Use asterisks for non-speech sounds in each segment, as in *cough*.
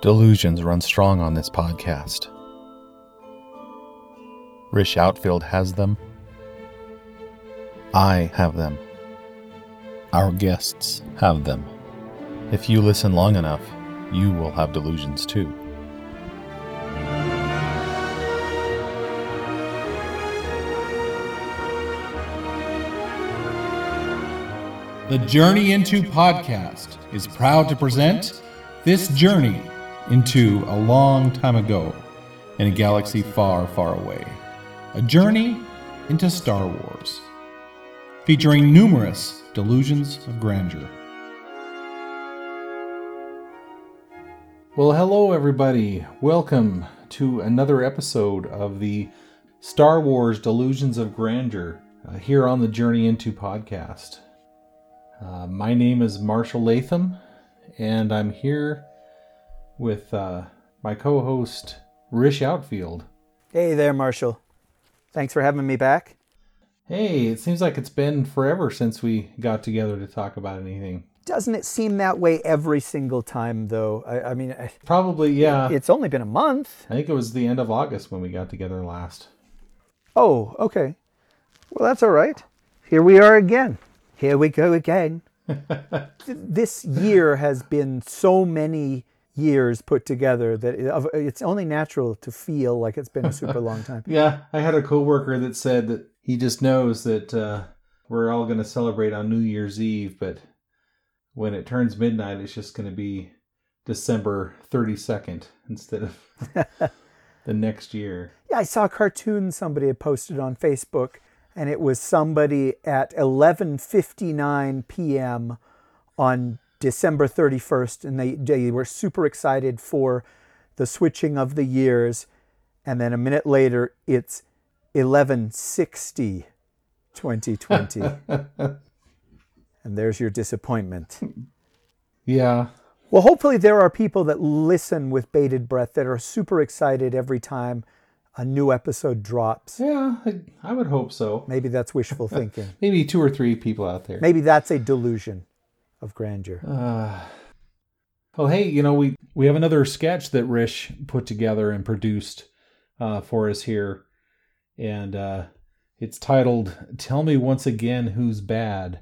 Delusions run strong on this podcast. Rish Outfield has them. I have them. Our guests have them. If you listen long enough, you will have delusions too. The Journey Into podcast is proud to present this journey into a long time ago in a galaxy far, far away. A journey into Star Wars, featuring numerous delusions of grandeur. Well, hello, everybody. Welcome to another episode of the Star Wars Delusions of Grandeur uh, here on the Journey Into podcast. Uh, my name is Marshall Latham, and I'm here with uh, my co host, Rish Outfield. Hey there, Marshall. Thanks for having me back. Hey, it seems like it's been forever since we got together to talk about anything. Doesn't it seem that way every single time, though? I, I mean, I- Probably, yeah. it's only been a month. I think it was the end of August when we got together last. Oh, okay. Well, that's all right. Here we are again. Here we go again. *laughs* This year has been so many years put together that it's only natural to feel like it's been a super long time. *laughs* Yeah, I had a coworker that said that he just knows that uh, we're all going to celebrate on New Year's Eve, but when it turns midnight, it's just going to be December 32nd instead of *laughs* the next year. Yeah, I saw a cartoon somebody had posted on Facebook, and it was somebody at 11:59 p.m. on December 31st, and they they were super excited for the switching of the years, and then a minute later, it's 11:60 2020, *laughs* and there's your disappointment. Yeah, Well, hopefully there are people that listen with bated breath that are super excited every time a new episode drops. yeah, I, I would hope so. Maybe that's wishful thinking. *laughs* Maybe two or three people out there. Maybe that's a delusion of grandeur. Uh, well, hey, you know we we have another sketch that Rish put together and produced uh, for us here, and uh, it's titled "Tell Me Once Again Who's Bad,"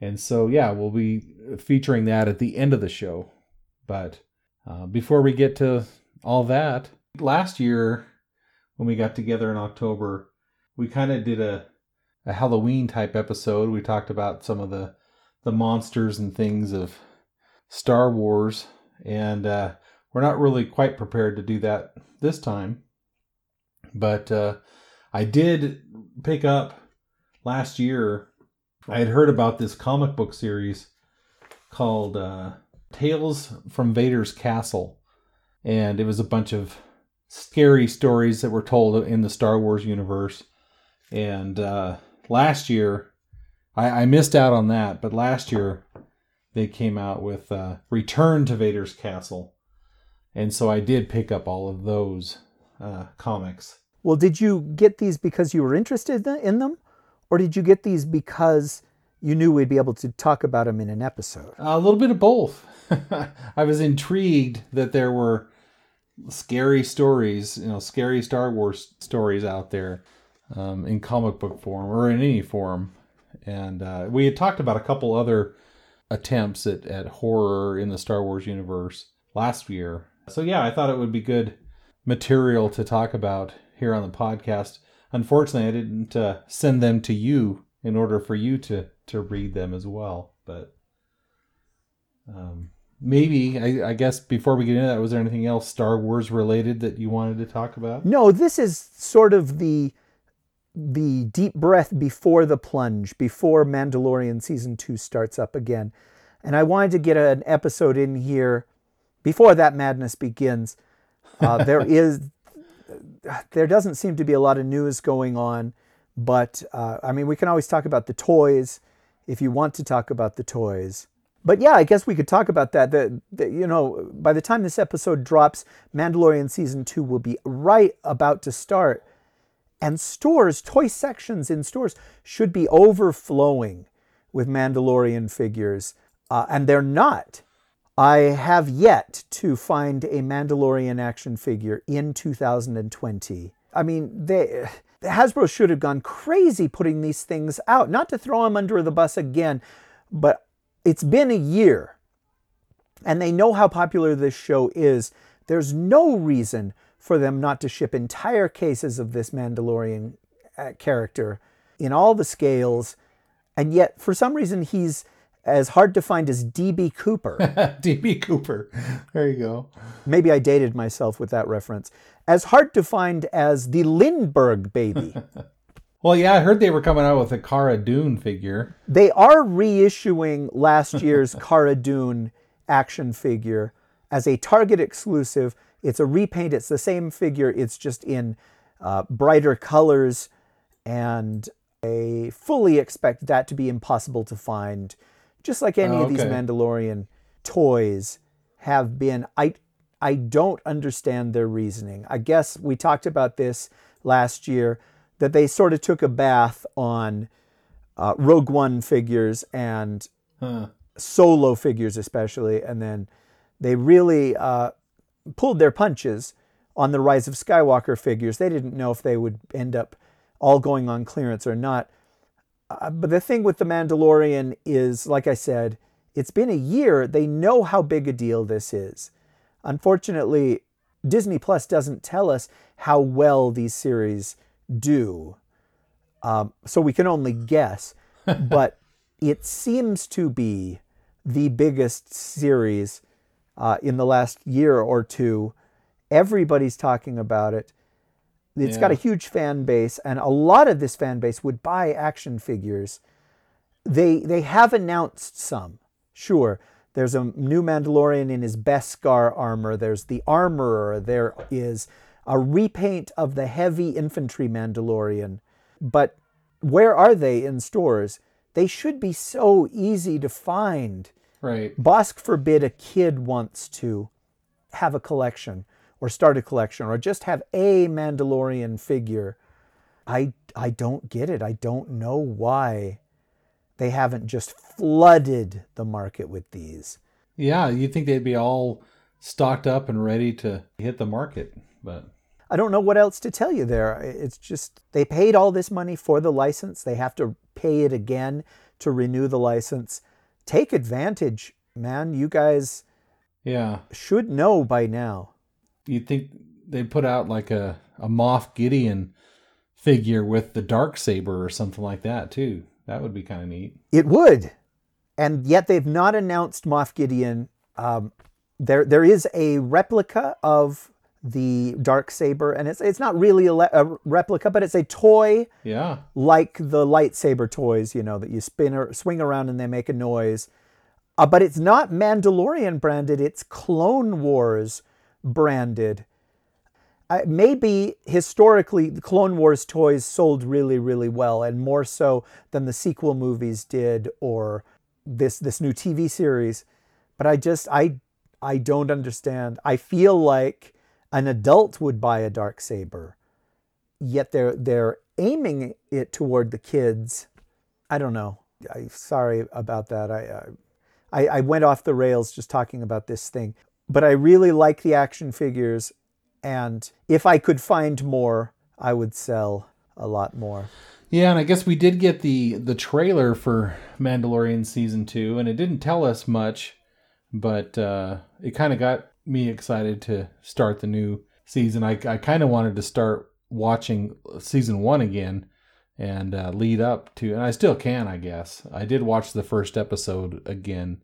and so yeah, we'll be featuring that at the end of the show. But uh, before we get to all that, last year when we got together in October, we kind of did a a Halloween type episode. We talked about some of the the monsters and things of Star Wars, and uh, we're not really quite prepared to do that this time. But uh, I did pick up last year. I had heard about this comic book series called uh, Tales from Vader's Castle, and it was a bunch of scary stories that were told in the Star Wars universe. And uh, last year, I, I missed out on that, but last year they came out with uh, Return to Vader's Castle, and so I did pick up all of those uh, comics. Well, did you get these because you were interested in them? Or did you get these because you knew we'd be able to talk about them in an episode? A little bit of both. *laughs* I was intrigued that there were scary stories, you know, scary Star Wars stories out there um, in comic book form or in any form. And uh, we had talked about a couple other attempts at, at horror in the Star Wars universe last year. So, yeah, I thought it would be good material to talk about here on the podcast. Unfortunately, I didn't uh, send them to you in order for you to, to read them as well. But um, maybe, I, I guess, before we get into that, was there anything else Star Wars related that you wanted to talk about? No, this is sort of the the deep breath before the plunge, before Mandalorian season 2 starts up again. And I wanted to get an episode in here before that madness begins. Uh, *laughs* there is there doesn't seem to be a lot of news going on, but uh, I mean, we can always talk about the toys if you want to talk about the toys. But yeah, I guess we could talk about that. The, the, you know, by the time this episode drops, Mandalorian season two will be right about to start, and stores, toy sections in stores, should be overflowing with Mandalorian figures, uh, and they're not. I have yet to find a Mandalorian action figure in 2020. I mean, they Hasbro should have gone crazy putting these things out. Not to throw them under the bus again, but it's been a year and they know how popular this show is. There's no reason for them not to ship entire cases of this Mandalorian uh, character in all the scales. And yet, for some reason, he's as hard to find as DB Cooper. *laughs* DB Cooper. There you go. Maybe I dated myself with that reference. As hard to find as the Lindbergh baby. *laughs* well, yeah, I heard they were coming out with a Cara Dune figure. They are reissuing last year's *laughs* Cara Dune action figure as a Target exclusive. It's a repaint, it's the same figure, it's just in uh, brighter colors. And I fully expect that to be impossible to find just like any Oh, of these. Mandalorian toys have been. I I don't understand their reasoning. I guess we talked about this last year that they sort of took a bath on uh, Rogue One figures and Huh. solo figures, especially, and then they really uh, pulled their punches on the Rise of Skywalker figures. They didn't know if they would end up all going on clearance or not. Uh, but the thing with The Mandalorian is, like I said, it's been a year. They know how big a deal this is. Unfortunately, Disney Plus doesn't tell us how well these series do. Um, so we can only guess. *laughs* but it seems to be the biggest series uh, in the last year or two. Everybody's talking about it. It's got a huge fan base, and a lot of this fan base would buy action figures. They they have announced some. Sure, there's a new Mandalorian in his Beskar armor. There's the Armorer. There is a repaint of the heavy infantry Mandalorian. But where are they in stores? They should be so easy to find. Right. Bossk forbid a kid wants to have a collection or start a collection or just have a Mandalorian figure. I I don't get it. I don't know why they haven't just flooded the market with these. Yeah, you'd think they'd be all stocked up and ready to hit the market, but I don't know what else to tell you there. It's just they paid all this money for the license. They have to pay it again to renew the license. Take advantage, man. You guys yeah, should know by now. you'd think they'd put out like a, a Moff Gideon figure with the dark saber or something like that too. That would be kind of neat. It would. And yet they've not announced Moff Gideon. Um, there, there is a replica of the dark saber, and it's it's not really a, le- a replica, but it's a toy Yeah, like the lightsaber toys, you know, that you spin or swing around and they make a noise. Uh, but it's not Mandalorian branded; it's Clone Wars branded. Uh, maybe historically, the Clone Wars toys sold really, really well, and more so than the sequel movies did, or this this new TV series. But I just I I don't understand. I feel like an adult would buy a dark saber, yet they're they're aiming it toward the kids. I don't know. I sorry about that. I, I I went off the rails just talking about this thing, but I really like the action figures, and if I could find more, I would sell a lot more. yeah, and I guess we did get the the trailer for Mandalorian season two, and it didn't tell us much, but uh, it kind of got me excited to start the new season. I I kind of wanted to start watching season one again and uh, lead up to, and I still can, I guess. I did watch the first episode again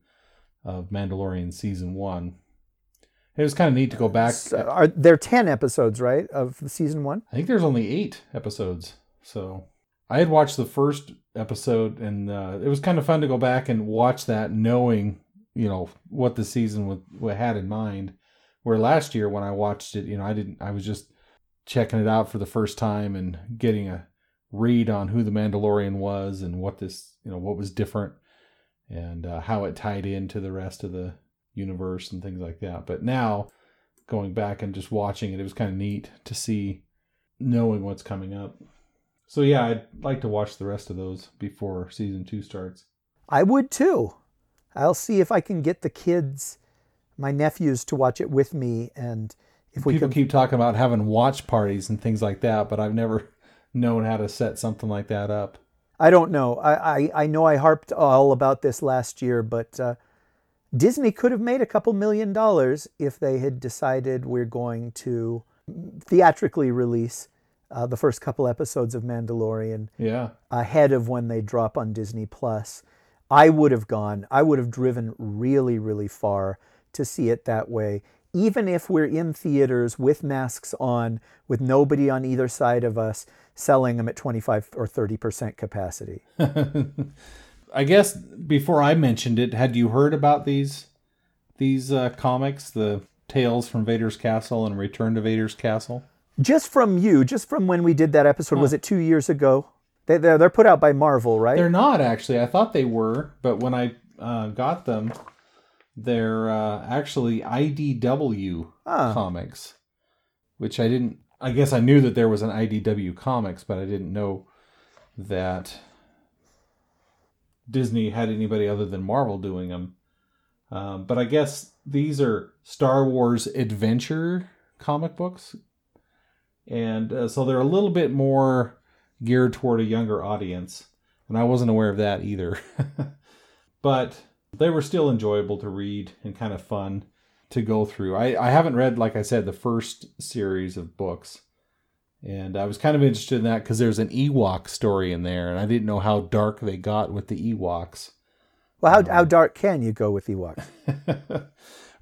of Mandalorian season one. It was kind of neat to go back. So are there ten episodes, right, of the season one? I think there's only eight episodes. So I had watched the first episode, and uh, it was kind of fun to go back and watch that, knowing you know what the season would had in mind. Where last year when I watched it, you know, I didn't. I was just checking it out for the first time and getting a read on who the Mandalorian was and what this, you know, what was different and uh, how it tied into the rest of the universe and things like that. But now, going back and just watching it, it was kind of neat to see knowing what's coming up. So yeah, I'd like to watch the rest of those before season two starts. I would too. I'll see if I can get the kids my nephews to watch it with me, and if we People can, keep talking about having watch parties and things like that, but I've never *laughs* known how to set something like that up. I don't know. I, I, I know I harped all about this last year, but uh, Disney could have made a couple million dollars if they had decided we're going to theatrically release uh, the first couple episodes of Mandalorian Yeah. ahead of when they drop on Disney Plus. I would have gone, I would have driven really, really far to see it that way. Even if we're in theaters with masks on, with nobody on either side of us selling them at 25 or 30% capacity. *laughs* I guess before I mentioned it, had you heard about these these uh, comics, the Tales from Vader's Castle and Return to Vader's Castle? Just from you, just from when we did that episode, was it two years ago? They, they're, they're put out by Marvel, right? They're not actually. I thought they were, but when I uh, got them, they're uh, actually IDW Ah. comics, which I didn't. I guess I knew that there was an IDW comics, but I didn't know that Disney had anybody other than Marvel doing them. Um, but I guess these are Star Wars adventure comic books, and uh, so they're a little bit more geared toward a younger audience. And I wasn't aware of that either. *laughs* but they were still enjoyable to read and kind of fun to go through. I, I haven't read, like I said, the first series of books. And I was kind of interested in that because there's an Ewok story in there, and I didn't know how dark they got with the Ewoks. well, how, how um, dark can you go with Ewoks? *laughs*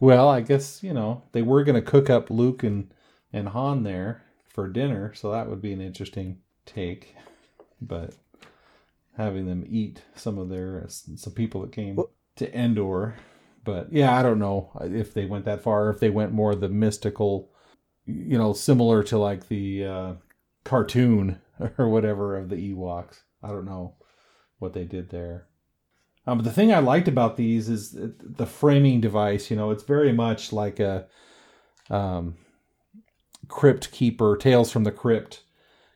well, I guess, you know, they were going to cook up Luke and, and Han there for dinner, so that would be an interesting take. But having them eat some of their, some people that came to Endor. But yeah, I don't know if they went that far, or if they went more the mystical, you know, similar to like the uh, cartoon *laughs* or whatever of the Ewoks. I don't know what they did there. Um, but the thing I liked about these is the framing device. You know, it's very much like a um, crypt keeper, tales from the crypt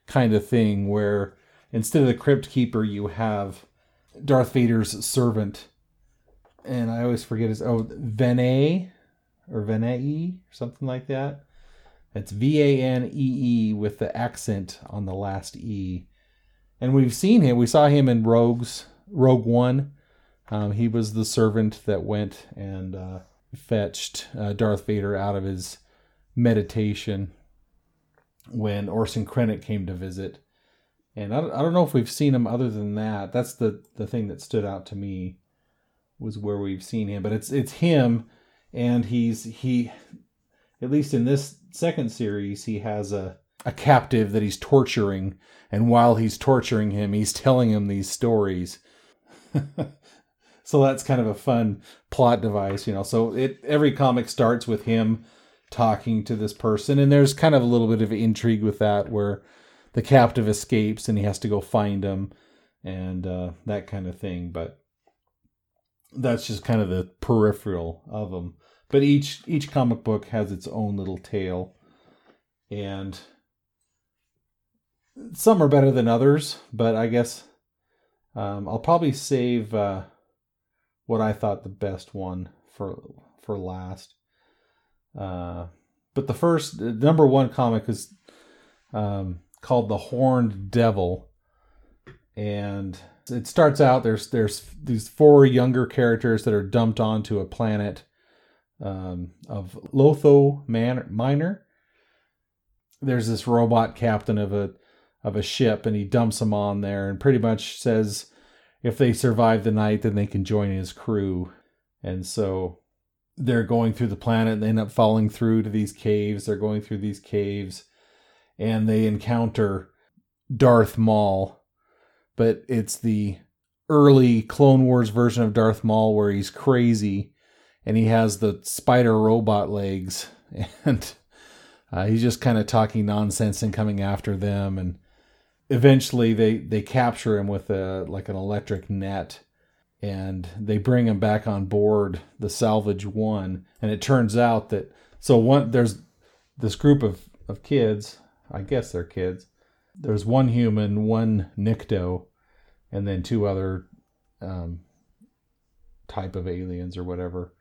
kind of thing, where instead of the crypt keeper, you have Darth Vader's servant, and I always forget his oh Vene or Venei or something like that. It's V A N E E with the accent on the last E. And we've seen him. We saw him in Rogues Rogue One. Um, he was the servant that went and uh, fetched uh, Darth Vader out of his meditation when Orson Krennic came to visit. And I don't, I don't know if we've seen him other than that. That's the, the thing that stood out to me was where we've seen him. But it's it's him, and he's he, at least in this second series, he has a a captive that he's torturing, and while he's torturing him, he's telling him these stories. *laughs* so that's kind of a fun plot device, you know. So it every comic starts with him talking to this person, and there's kind of a little bit of intrigue with that, where the captive escapes and he has to go find him, and uh, that kind of thing. But that's just kind of the peripheral of them. But each each comic book has its own little tale, and some are better than others. But I guess um, I'll probably save uh, what I thought the best one for for last. Uh, but the first number one comic is um, called the Horned Devil, and it starts out there's there's these four younger characters that are dumped onto a planet um, of Lotho Man- Minor. There's this robot captain of a of a ship, and he dumps them on there, and pretty much says if they survive the night, then they can join his crew. And so they're going through the planet, and they end up falling through to these caves. They're going through these caves, and they encounter Darth Maul but it's the early Clone Wars version of Darth Maul where he's crazy and he has the spider robot legs *laughs* and uh, he's just kind of talking nonsense and coming after them and eventually they they capture him with a like an electric net and they bring him back on board the salvage one and it turns out that so one there's this group of of kids i guess they're kids there's one human, one Nikto, and then two other um, type of aliens or whatever.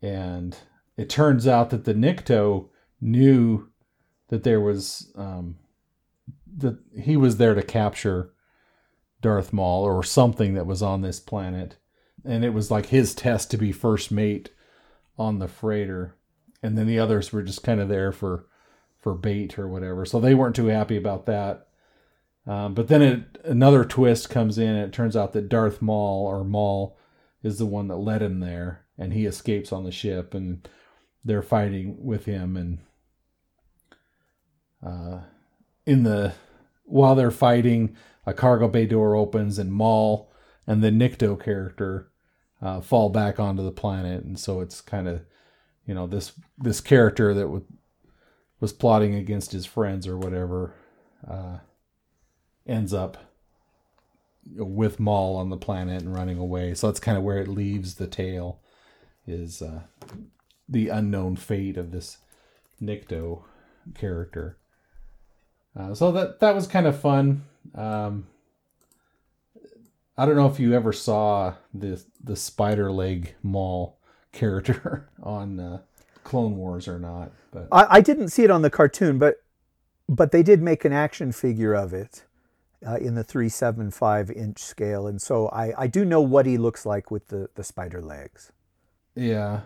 and it turns out that the Nikto knew that there was um, that he was there to capture Darth Maul or something that was on this planet, and it was like his test to be first mate on the freighter, and then the others were just kind of there for for bait or whatever. So they weren't too happy about that. Um, but then it, another twist comes in, and it turns out that Darth Maul or Maul is the one that led him there, and he escapes on the ship, and they're fighting with him, and uh, in the while they're fighting, a cargo bay door opens, and Maul and the Nikto character uh, fall back onto the planet, and so it's kind of you know this this character that was was plotting against his friends or whatever uh, ends up with Maul on the planet and running away. So that's kind of where it leaves the tale is uh, the unknown fate of this Nikto character. Uh, so that that was kind of fun. Um, I don't know if you ever saw the the spider leg Maul *laughs* character on uh, Clone Wars or not, but I, I didn't see it on the cartoon, but but they did make an action figure of it uh, in the 375 inch scale. And so I, I do know what he looks like with the, the spider legs. yeah,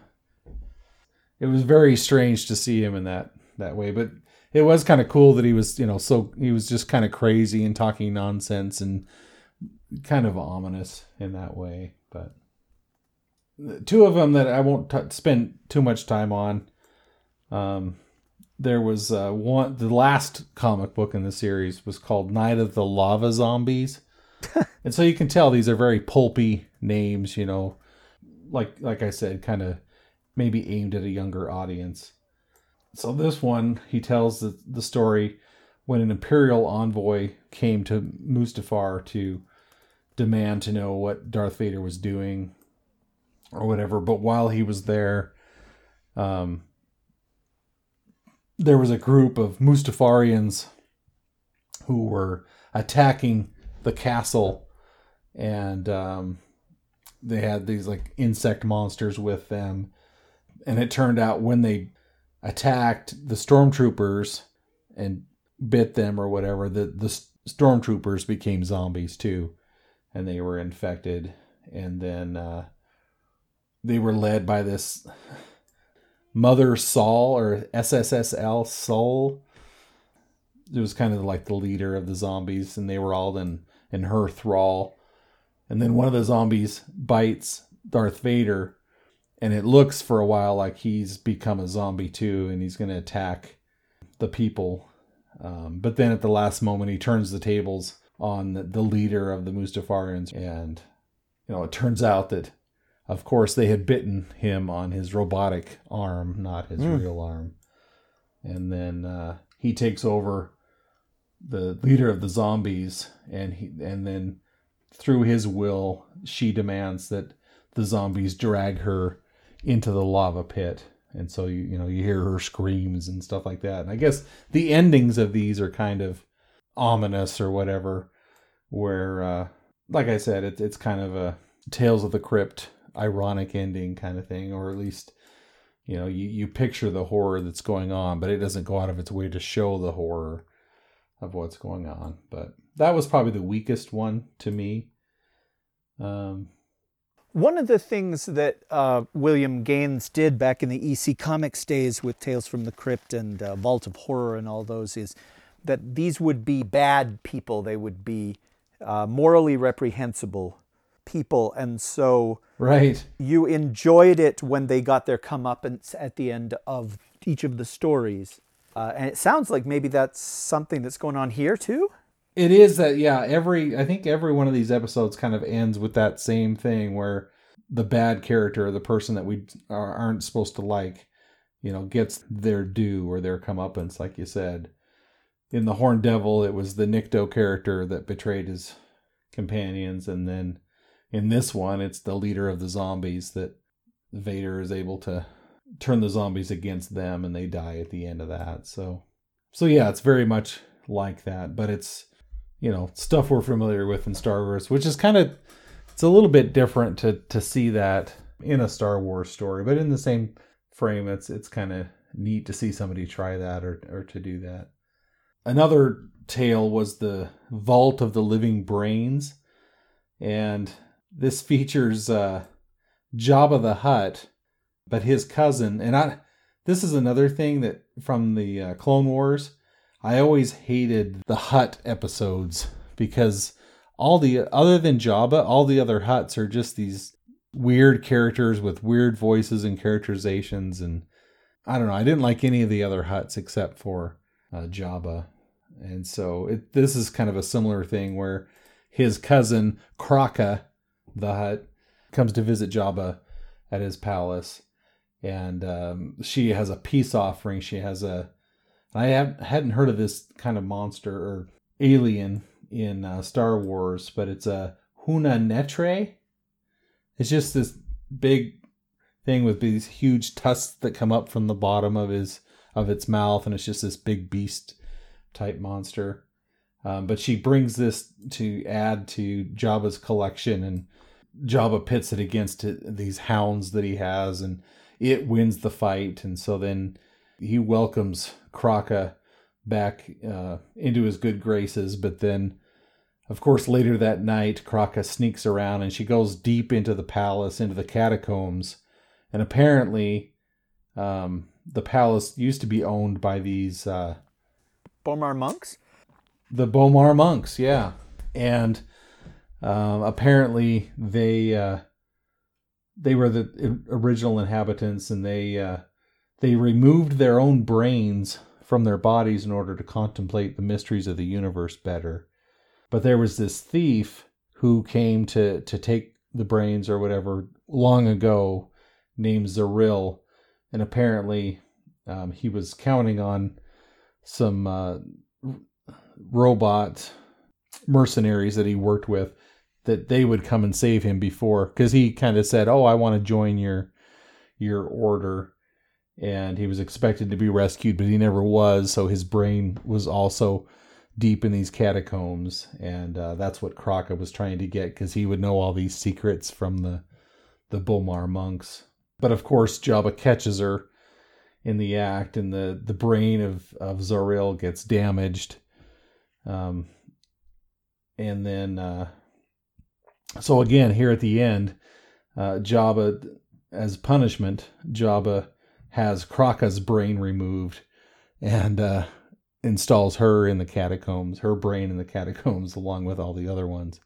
it was very strange to see him in that that way. But it was kind of cool that he was, you know, so he was just kind of crazy and talking nonsense and kind of ominous in that way. But two of them that I won't t- spend too much time on. Um, there was uh, one. The last comic book in the series was called Night of the Lava Zombies, *laughs* and so you can tell these are very pulpy names. You know, like like I said, kind of maybe aimed at a younger audience. So this one, he tells the, the story when an imperial envoy came to Mustafar to demand to know what Darth Vader was doing or whatever. But while he was there, um, there was a group of Mustafarians who were attacking the castle, and um, they had these like insect monsters with them. And it turned out when they attacked the stormtroopers and bit them or whatever, the the stormtroopers became zombies too, and they were infected. And then uh, they were led by this Mother Saul or SSSL Soul. It was kind of like the leader of the zombies, and they were all in in her thrall. And then one of the zombies bites Darth Vader, and it looks for a while like he's become a zombie too, and he's going to attack the people. Um, but then at the last moment, he turns the tables on the, the leader of the Mustafarians, and you know it turns out that of course, they had bitten him on his robotic arm, not his Mm. real arm. And then uh, he takes over the leader of the zombies, and he and then through his will, she demands that the zombies drag her into the lava pit. And so you you know you hear her screams and stuff like that. And I guess the endings of these are kind of ominous or whatever, where uh, like I said, it, it's kind of a Tales of the Crypt ironic ending kind of thing, or at least you know you, you picture the horror that's going on, but it doesn't go out of its way to show the horror of what's going on. But that was probably the weakest one to me. Um, One of the things that uh, William Gaines did back in the EC Comics days with Tales from the Crypt and uh, Vault of Horror and all those is that these would be bad people. They would be uh, morally reprehensible people. And so right. you enjoyed it when they got their comeuppance at the end of each of the stories. Uh, and it sounds like maybe that's something that's going on here too. It is that yeah, every I think every one of these episodes kind of ends with that same thing where the bad character, the person that we are- aren't supposed to like, you know, gets their due or their comeuppance, like you said. In the Horn Devil, it was the Nikto character that betrayed his companions, and then in this one, it's the leader of the zombies that Vader is able to turn the zombies against them, and they die at the end of that. So, so yeah, it's very much like that, but it's you know stuff we're familiar with in Star Wars, which is kind of it's a little bit different to to see that in a Star Wars story, but in the same frame, it's it's kind of neat to see somebody try that or or to do that. Another tale was the Vault of the Living Brains, and this features uh, Jabba the Hutt, but his cousin. And I, this is another thing that from the uh, Clone Wars, I always hated the Hutt episodes because all the other than Jabba, all the other Hutts are just these weird characters with weird voices and characterizations, and I don't know. I didn't like any of the other Hutts except for uh, Jabba, and so it, this is kind of a similar thing where his cousin Kraka, the Hutt comes to visit Jabba at his palace, and um, she has a peace offering. She has a I have, hadn't heard of this kind of monster or alien in uh, Star Wars, but it's a Huna Netre. It's just this big thing with these huge tusks that come up from the bottom of his of its mouth, and it's just this big beast type monster. Um, but she brings this to add to Jabba's collection, and Jabba pits it against these hounds that he has, and it wins the fight. And so then he welcomes Kraka back uh, into his good graces, but then of course, later that night, Kraka sneaks around and she goes deep into the palace, into the catacombs. And apparently, um, the palace used to be owned by these uh, B'omarr monks. The B'omarr monks, yeah. And um, apparently, they uh, they were the original inhabitants, and they uh, they removed their own brains from their bodies in order to contemplate the mysteries of the universe better. But there was this thief who came to to take the brains or whatever long ago, named Zaril, and apparently um, he was counting on some uh, robot mercenaries that he worked with that they would come and save him before because he kind of said, "Oh, I want to join your your order." And he was expected to be rescued, but he never was. So his brain was also deep in these catacombs, and uh, that's what Kraka was trying to get because he would know all these secrets from the the B'omarr monks. But of course, Jabba catches her in the act, and the the brain of of Zoril gets damaged. Um, and then, uh, so again, here at the end, uh, Jabba, as punishment, Jabba has Kraka's brain removed, and uh, installs her in the catacombs, her brain in the catacombs, *laughs* along with all the other ones.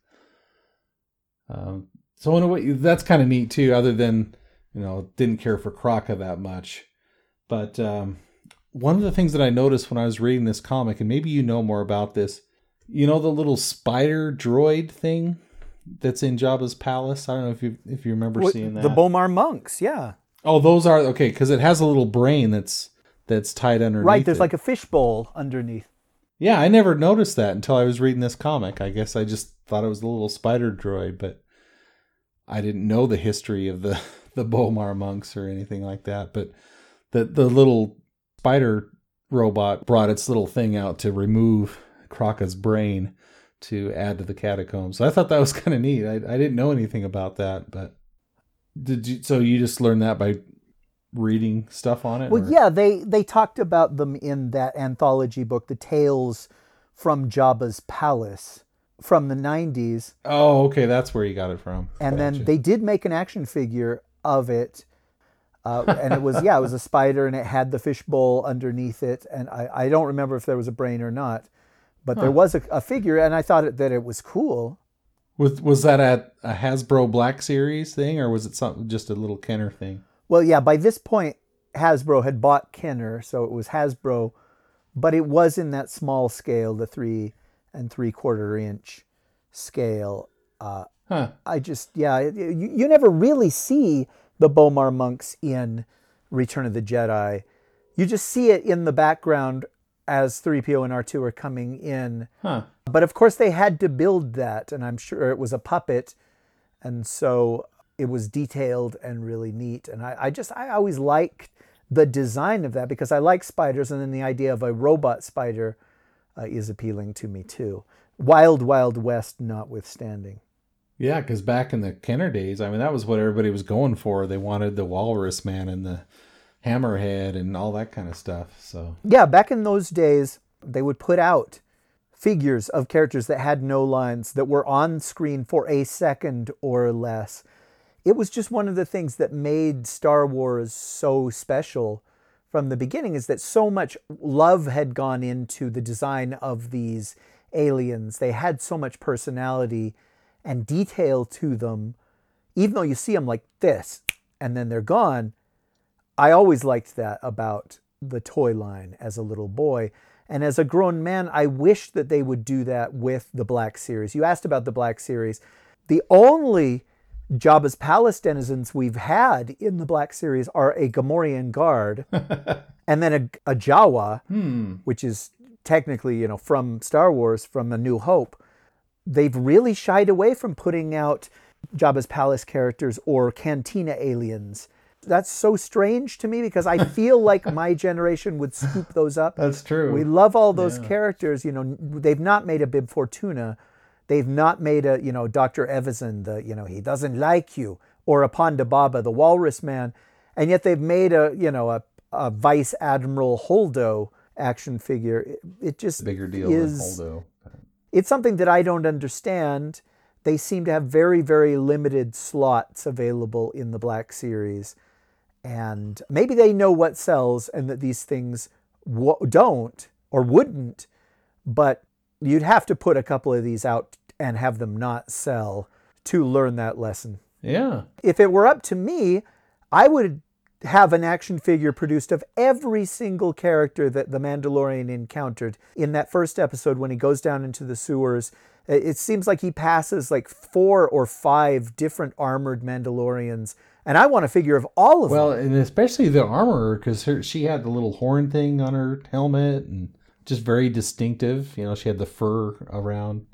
Um, so in a way, that's kind of neat too. Other than you know, didn't care for Kraka that much, but um, one of the things that I noticed when I was reading this comic, and maybe you know more about this, you know, the little spider droid thing that's in Jabba's palace. I don't know if you if you remember what, seeing that. The B'omarr monks, yeah. Oh, those are okay because it has a little brain that's that's tied underneath. Right, there's it. like a fishbowl underneath. Yeah, I never noticed that until I was reading this comic. I guess I just thought it was a little spider droid, but I didn't know the history of the *laughs* the B'omarr monks or anything like that. But the the little spider robot brought its little thing out to remove Kraka's brain to add to the catacombs. So I thought that was kind of neat. I, I didn't know anything about that, but did you? So you just learned that by reading stuff on it? Well, or? yeah, they they talked about them in that anthology book, The Tales from Jabba's Palace from the 90s. Oh, okay, that's where you got it from. And gotcha. then they did make an action figure of it. Uh, and it was yeah, it was a spider, and it had the fishbowl underneath it. And I, I don't remember if there was a brain or not, but huh. there was a, a, figure, and I thought it, that it was cool. Was was that at a Hasbro Black Series thing, or was it something just a little Kenner thing? Well, yeah, by this point, Hasbro had bought Kenner, so it was Hasbro, but it was in that small scale, the three and three quarter inch scale. Uh, huh. I just, yeah, you, you never really see the B'omarr monks in Return of the Jedi. You just see it in the background as 3PO and R2 are coming in. Huh. But of course, they had to build that, and I'm sure it was a puppet. And so it was detailed and really neat. And I, I just, I always liked the design of that because I like spiders, and then the idea of a robot spider uh, is appealing to me too. Wild Wild West notwithstanding. Yeah, because back in the Kenner days, I mean, that was what everybody was going for. They wanted the Walrus Man and the Hammerhead and all that kind of stuff. So Yeah, back in those days, they would put out figures of characters that had no lines that were on screen for a second or less. It was just one of the things that made Star Wars so special from the beginning is that so much love had gone into the design of these aliens. They had so much personality and detail to them. Even though you see them like this and then they're gone, I always liked that about the toy line as a little boy. And as a grown man, I wish that they would do that with the Black Series. You asked about the Black Series. The only Jabba's Palace denizens we've had in the Black Series are a Gamorrean guard *laughs* and then a, a Jawa, hmm. which is technically, you know, from Star Wars, from A New Hope. They've really shied away from putting out Jabba's Palace characters or Cantina aliens that's so strange to me because I feel *laughs* like my generation would scoop those up. That's true. We love all those Yeah. characters. You know, they've not made a Bib Fortuna. They've not made a, you know, Dr. Evazan, the, you know, he doesn't like you, or a Ponda Baba, the Walrus Man. And yet they've made a, you know, a, a Vice Admiral Holdo action figure. It, it just Bigger deal is, than Holdo. it's something that I don't understand. They seem to have very, very limited slots available in the Black Series. And maybe they know what sells and that these things w- don't or wouldn't, but you'd have to put a couple of these out and have them not sell to learn that lesson. Yeah. If it were up to me, I would have an action figure produced of every single character that the Mandalorian encountered in that first episode when he goes down into the sewers. It it seems like he passes like four or five different armored Mandalorians, and I want a figure of all of Well, them. and especially the Armorer because she had the little horn thing on her helmet and just very distinctive. You know, she had the fur around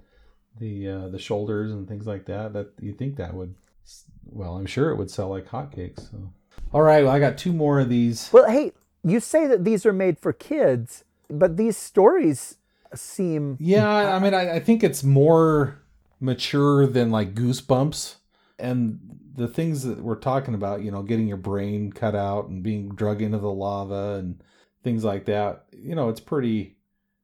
the uh, the shoulders and things like that. That you think that would, well, I'm sure it would sell like hotcakes. So, all right, well, I got two more of these. Well, hey, you say that these are made for kids, but these stories seem Yeah, I mean, I, I think it's more mature than like Goosebumps, and the things that we're talking about. You know, getting your brain cut out and being drug into the lava and things like that. You know, it's pretty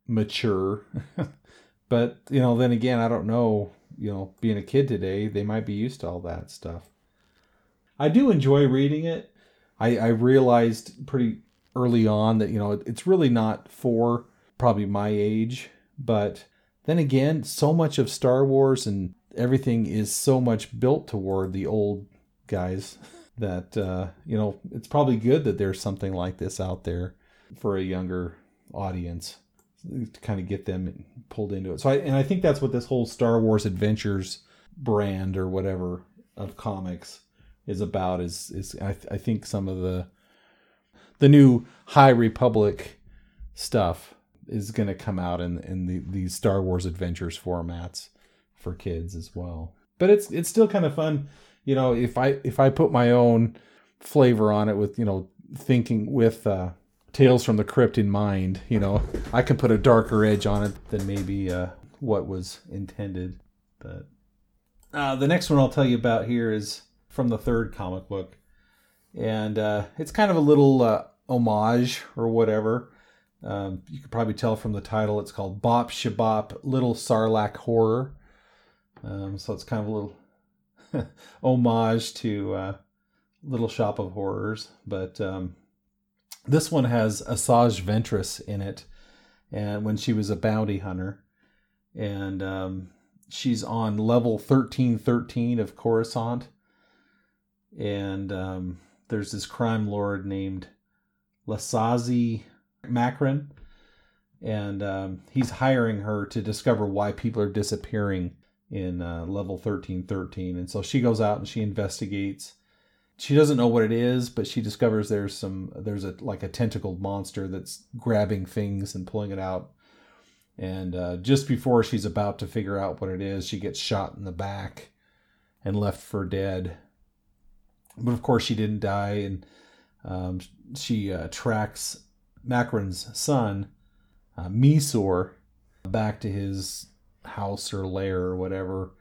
mature. *laughs* but you know, then again, I don't know. You know, being a kid today, they might be used to all that stuff. I do enjoy reading it. I, I realized pretty early on that you know it, it's really not for probably my age, but then again, so much of Star Wars and everything is so much built toward the old guys *laughs* that uh, you know it's probably good that there's something like this out there for a younger audience to kind of get them pulled into it. So I and I think that's what this whole Star Wars Adventures brand or whatever of comics is about is is I, I think some of the the new High Republic stuff is going to come out in in the these Star Wars Adventures formats for kids as well. But it's it's still kind of fun, you know, if I if I put my own flavor on it with, you know, thinking with uh Tales from the Crypt in mind, you know, I can put a darker edge on it than maybe uh what was intended. But uh the next one I'll tell you about here is from the third comic book. And uh it's kind of a little uh homage or whatever. Um, you could probably tell from the title it's called Bop Shabop Little Sarlacc Horror. Um, so it's kind of a little *laughs* homage to uh, Little Shop of Horrors. But um, this one has Asajj Ventress in it, and when she was a bounty hunter, and um, she's on level thirteen thirteen of Coruscant, and um, there's this crime lord named Lasazi Macron, and um, he's hiring her to discover why people are disappearing in uh, level 1313. And so she goes out and she investigates. She doesn't know what it is, but she discovers there's some there's a like a tentacled monster that's grabbing things and pulling it out. And uh, just before she's about to figure out what it is, she gets shot in the back and left for dead. But of course, she didn't die, and um, she uh, tracks Macron's son, uh, Misor, back to his house or lair or whatever.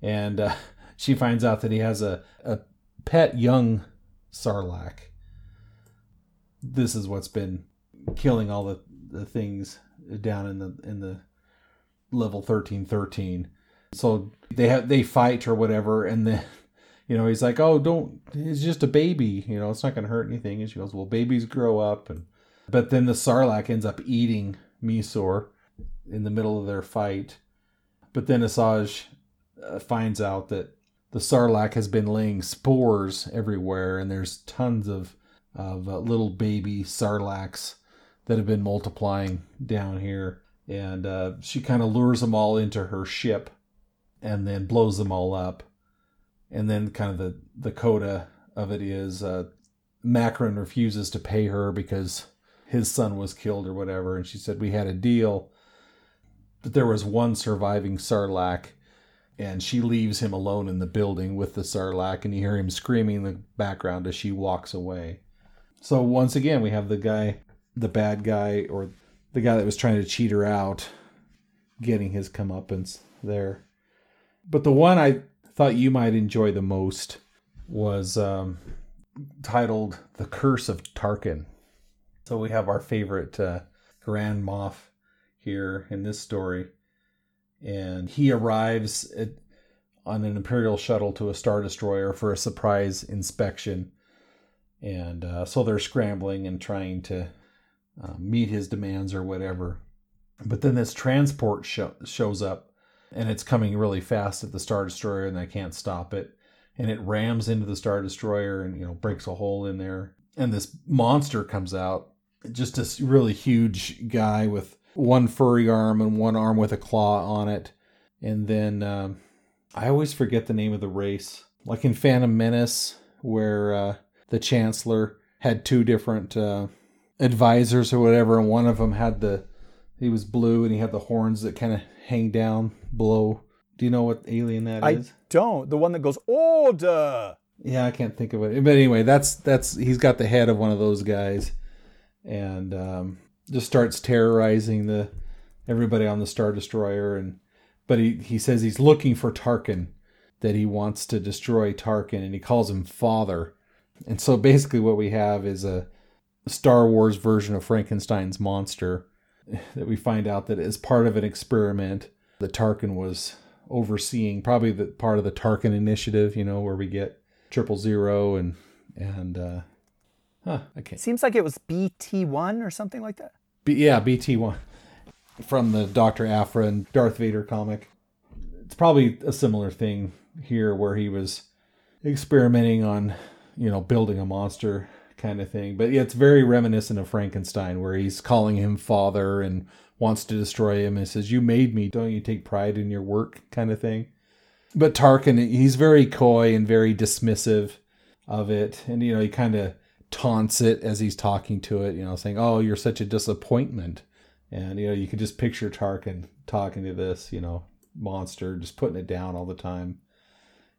And uh, *laughs* she finds out that he has a, a pet young sarlacc. This is what's been killing all the, the things down in the in the level thirteen thirteen. So they have they fight or whatever, and then *laughs* you know he's like, "Oh, don't! It's just a baby. You know, it's not going to hurt anything." And she goes, "Well, babies grow up." And but then the sarlacc ends up eating Misor in the middle of their fight. But then Asajj uh, finds out that the sarlacc has been laying spores everywhere, and there's tons of of uh, little baby sarlaccs that have been multiplying down here. And uh, she kind of lures them all into her ship, and then blows them all up. And then kind of the the coda of it is uh, Makron refuses to pay her because his son was killed or whatever, and she said we had a deal, but there was one surviving sarlacc and she leaves him alone in the building with the sarlacc and you hear him screaming in the background as she walks away. So once again we have the guy the bad guy or the guy that was trying to cheat her out getting his comeuppance there. But the one i thought you might enjoy the most was um, titled the curse of tarkin. So we have our favorite uh, grand moff here in this story. And he arrives at, on an imperial shuttle to a star destroyer for a surprise inspection. And uh, so they're scrambling and trying to uh, meet his demands or whatever. But then this transport show, shows up and it's coming really fast at the star destroyer and they can't stop it. And it rams into the star destroyer and you know breaks a hole in there. And this monster comes out just this really huge guy with one furry arm and one arm with a claw on it. And then um, I always forget the name of the race. Like in Phantom Menace, where uh, the Chancellor had two different uh, advisors or whatever, and one of them had the he was blue and he had the horns that kind of hang down below. Do you know what alien that I is? don't. The one that goes order. Yeah, I can't think of it. But anyway, that's that's he's got the head of one of those guys, and um, just starts terrorizing the everybody on the star destroyer. And but he he says he's looking for Tarkin, that he wants to destroy Tarkin, and he calls him father. And so basically, what we have is a Star Wars version of Frankenstein's monster *laughs* that we find out that as part of an experiment that Tarkin was overseeing, probably the part of the Tarkin initiative, you know, where we get triple zero and and uh huh, can't Seems like it was BT1 or something like that. B, yeah, BT one from the Doctor Aphra and Darth Vader comic. It's probably a similar thing here where he was experimenting on, you know, building a monster kind of thing. But yeah, it's very reminiscent of Frankenstein where he's calling him father and wants to destroy him and says, "You made me, don't you take pride in your work?" kind of thing. But Tarkin, he's very coy and very dismissive of it, and you know, he kind of taunts it as he's talking to it, you know, saying, "Oh, you're such a disappointment." And you know, you could just picture Tarkin talking to this, you know, monster, just putting it down all the time.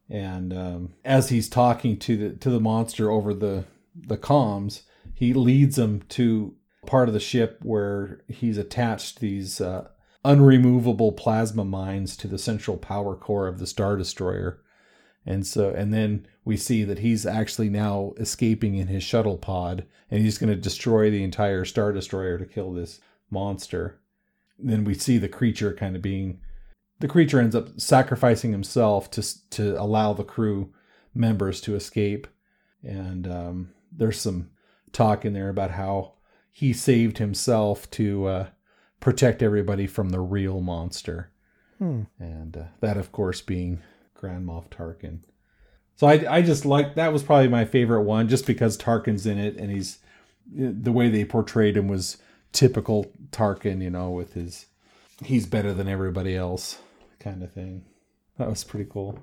And um, as he's talking to the to the monster over the the comms, he leads him to part of the ship where he's attached these uh, unremovable plasma mines to the central power core of the star destroyer. And so, and then we see that he's actually now escaping in his shuttle pod and he's going to destroy the entire star destroyer to kill this monster. Then we see the creature kind of being the creature ends up sacrificing himself to to allow the crew members to escape and um, there's some talk in there about how he saved himself to uh, protect everybody from the real monster Hmm. and uh, that of course being grand moff tarkin. So I, I just like that was probably my favorite one just because tarkin's in it and he's the way they portrayed him was typical tarkin you know with his he's better than everybody else kind of thing. That was pretty cool.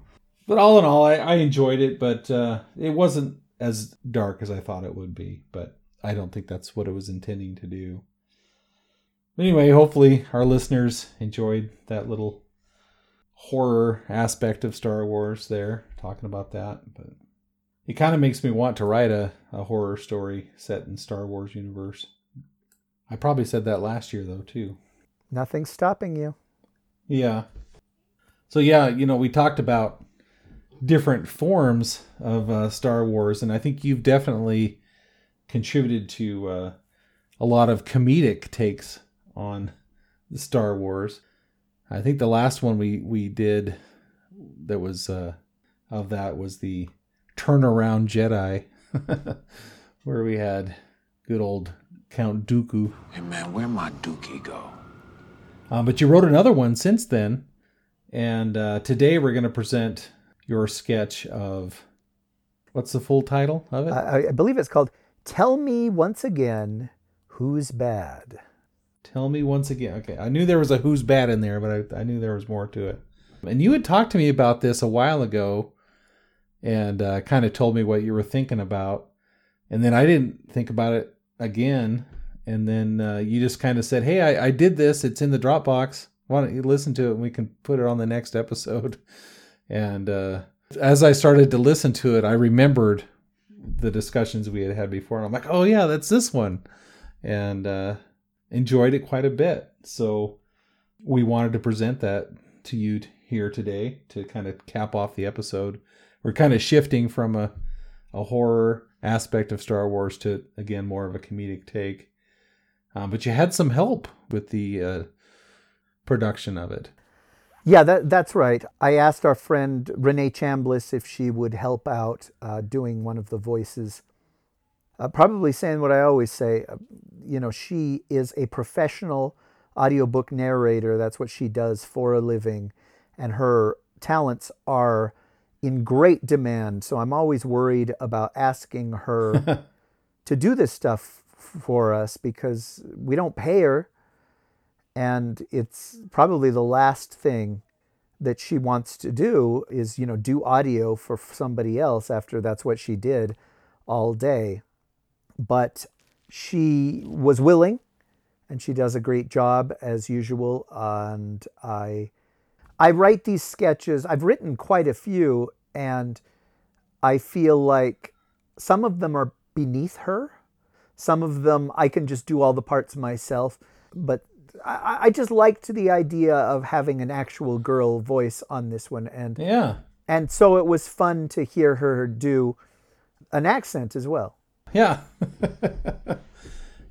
But all in all i, I enjoyed it but uh, it wasn't as dark as i thought it would be but i don't think that's what it was intending to do. Anyway hopefully our listeners enjoyed that little horror aspect of Star Wars there, talking about that. But it kind of makes me want to write a, a horror story set in Star Wars universe. I probably said that last year though too. Nothing's stopping you. Yeah. So yeah, you know, we talked about different forms of uh, Star Wars, and I think you've definitely contributed to uh, a lot of comedic takes on the Star Wars. I think the last one we we did that was uh, of that was the turnaround Jedi, *laughs* where we had good old Count Dooku. Hey man, where my dookie go? Um, but you wrote another one since then, and uh, today we're going to present your sketch of what's the full title of it? I, I believe it's called Tell Me Once Again Who's Bad. Tell me once again. Okay, I knew there was a who's bad in there, but I, I knew there was more to it. And you had talked to me about this a while ago, and uh, kind of told me what you were thinking about, and then I didn't think about it again. And then uh, you just kind of said, "Hey, I, I did this. It's in the Dropbox. Why don't you listen to it and we can put it on the next episode?" *laughs* And uh, as I started to listen to it, I remembered the discussions we had had before, and I'm like, "Oh yeah, that's this one," and uh, enjoyed it quite a bit. So we wanted to present that to you here today to kind of cap off the episode. We're kind of shifting from a a horror aspect of Star Wars to again more of a comedic take. Um, but you had some help with the uh, production of it. Yeah, that, that's right. I asked our friend Renee Chambliss if she would help out uh, doing one of the voices. Uh, probably saying what I always say, uh, you know, she is a professional audiobook narrator. That's what she does for a living. And her talents are in great demand. So I'm always worried about asking her *laughs* to do this stuff for us because we don't pay her. And it's probably the last thing that she wants to do is, you know, do audio for somebody else after that's what she did all day. But she was willing and she does a great job as usual. And I, I write these sketches. I've written quite a few, and I feel like some of them are beneath her. Some of them I can just do all the parts myself. But I, I just liked the idea of having an actual girl voice on this one, and Yeah, and so it was fun to hear her do an accent as well. Yeah,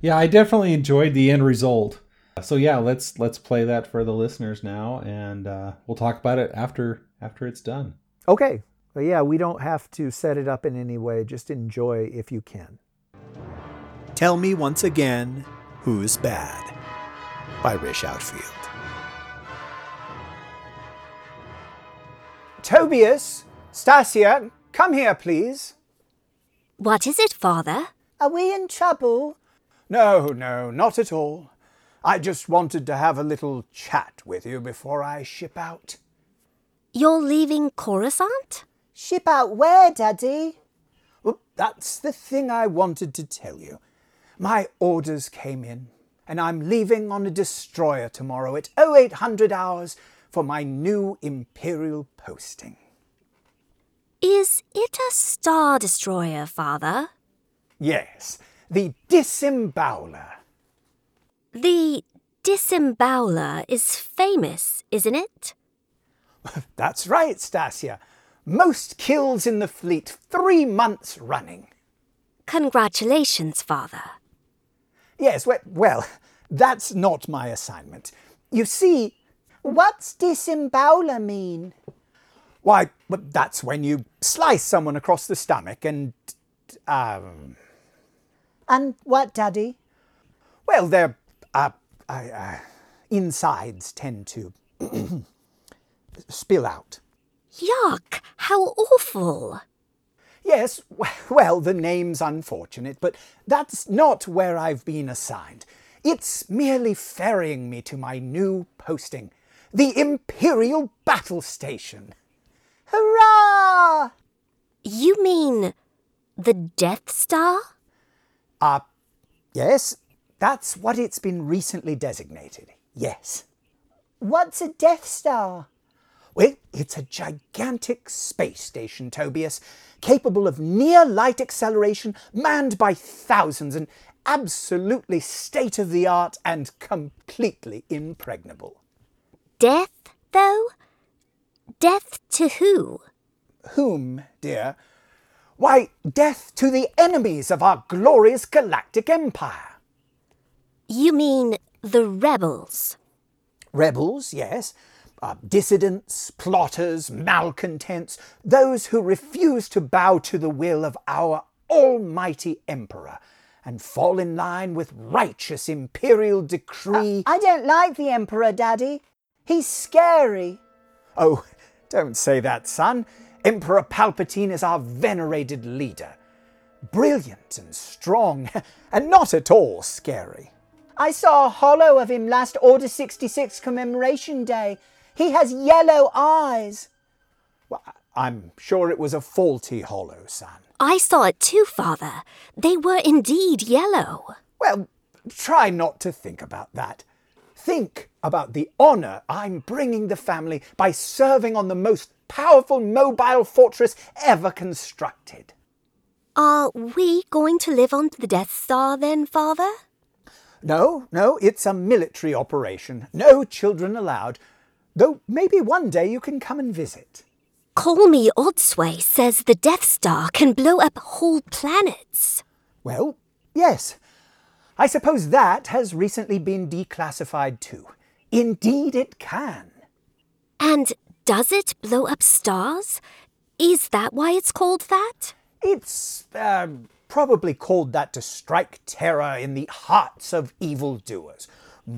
yeah. I definitely enjoyed the end result. So yeah, let's let's play that for the listeners now, and uh, we'll talk about it after after it's done. Okay. But yeah, we don't have to set it up in any way. Just enjoy if you can. Tell me once again who's bad by Rish Outfield. Tobias, Stasia, come here, please. What is it, father? Are we in trouble? No, no, not at all. I just wanted to have a little chat with you before I ship out. You're leaving Coruscant? Ship out where, Daddy? Well, that's the thing I wanted to tell you. My orders came in, and I'm leaving on a destroyer tomorrow at 0800 hours for my new Imperial posting. Is it a Star Destroyer, father? Yes, the Disembowler. The Disembowler is famous, isn't it? *laughs* That's right, Stasia. Most kills in the fleet three months running. Congratulations, father. Yes, we- well, *laughs* that's not my assignment. You see, what's disembowler mean? Why, well, that's when you slice someone across the stomach and, um. And what, Daddy? Well, their uh, uh, uh, insides tend to *clears throat* spill out. Yuck! How awful! Yes, well, the name's unfortunate, but that's not where I've been assigned. It's merely ferrying me to my new posting, the Imperial Battle Station. Hurrah! You mean the Death Star? Uh, yes, that's what it's been recently designated. Yes. What's a Death Star? Well, it's a gigantic space station, Tobias, capable of near light acceleration, manned by thousands, and absolutely state of the art and completely impregnable. Death, though? Death to who? whom, dear? Why, death to the enemies of our glorious galactic empire. You mean the rebels? Rebels, yes. Uh, dissidents, plotters, malcontents, those who refuse to bow to the will of our almighty emperor and fall in line with righteous imperial decree. I don't like the Emperor, Daddy. He's scary. Oh, don't say that, son. Emperor Palpatine is our venerated leader. Brilliant and strong, *laughs* and not at all scary. I saw a holo of him last Order 66 Commemoration Day. He has yellow eyes. Well, I'm sure it was a faulty holo, son. I saw it too, Father. They were indeed yellow. Well, try not to think about that. Think about the honor I'm bringing the family by serving on the most powerful mobile fortress ever constructed. Are we going to live on the Death Star then, Father? No, no, it's a military operation. No children allowed. Though maybe one day you can come and visit. Call Me Oddsway says the Death Star can blow up whole planets. Well, yes. I suppose that has recently been declassified too. Indeed, it can. And does it blow up stars? Is that why it's called that? It's uh, probably called that to strike terror in the hearts of evildoers.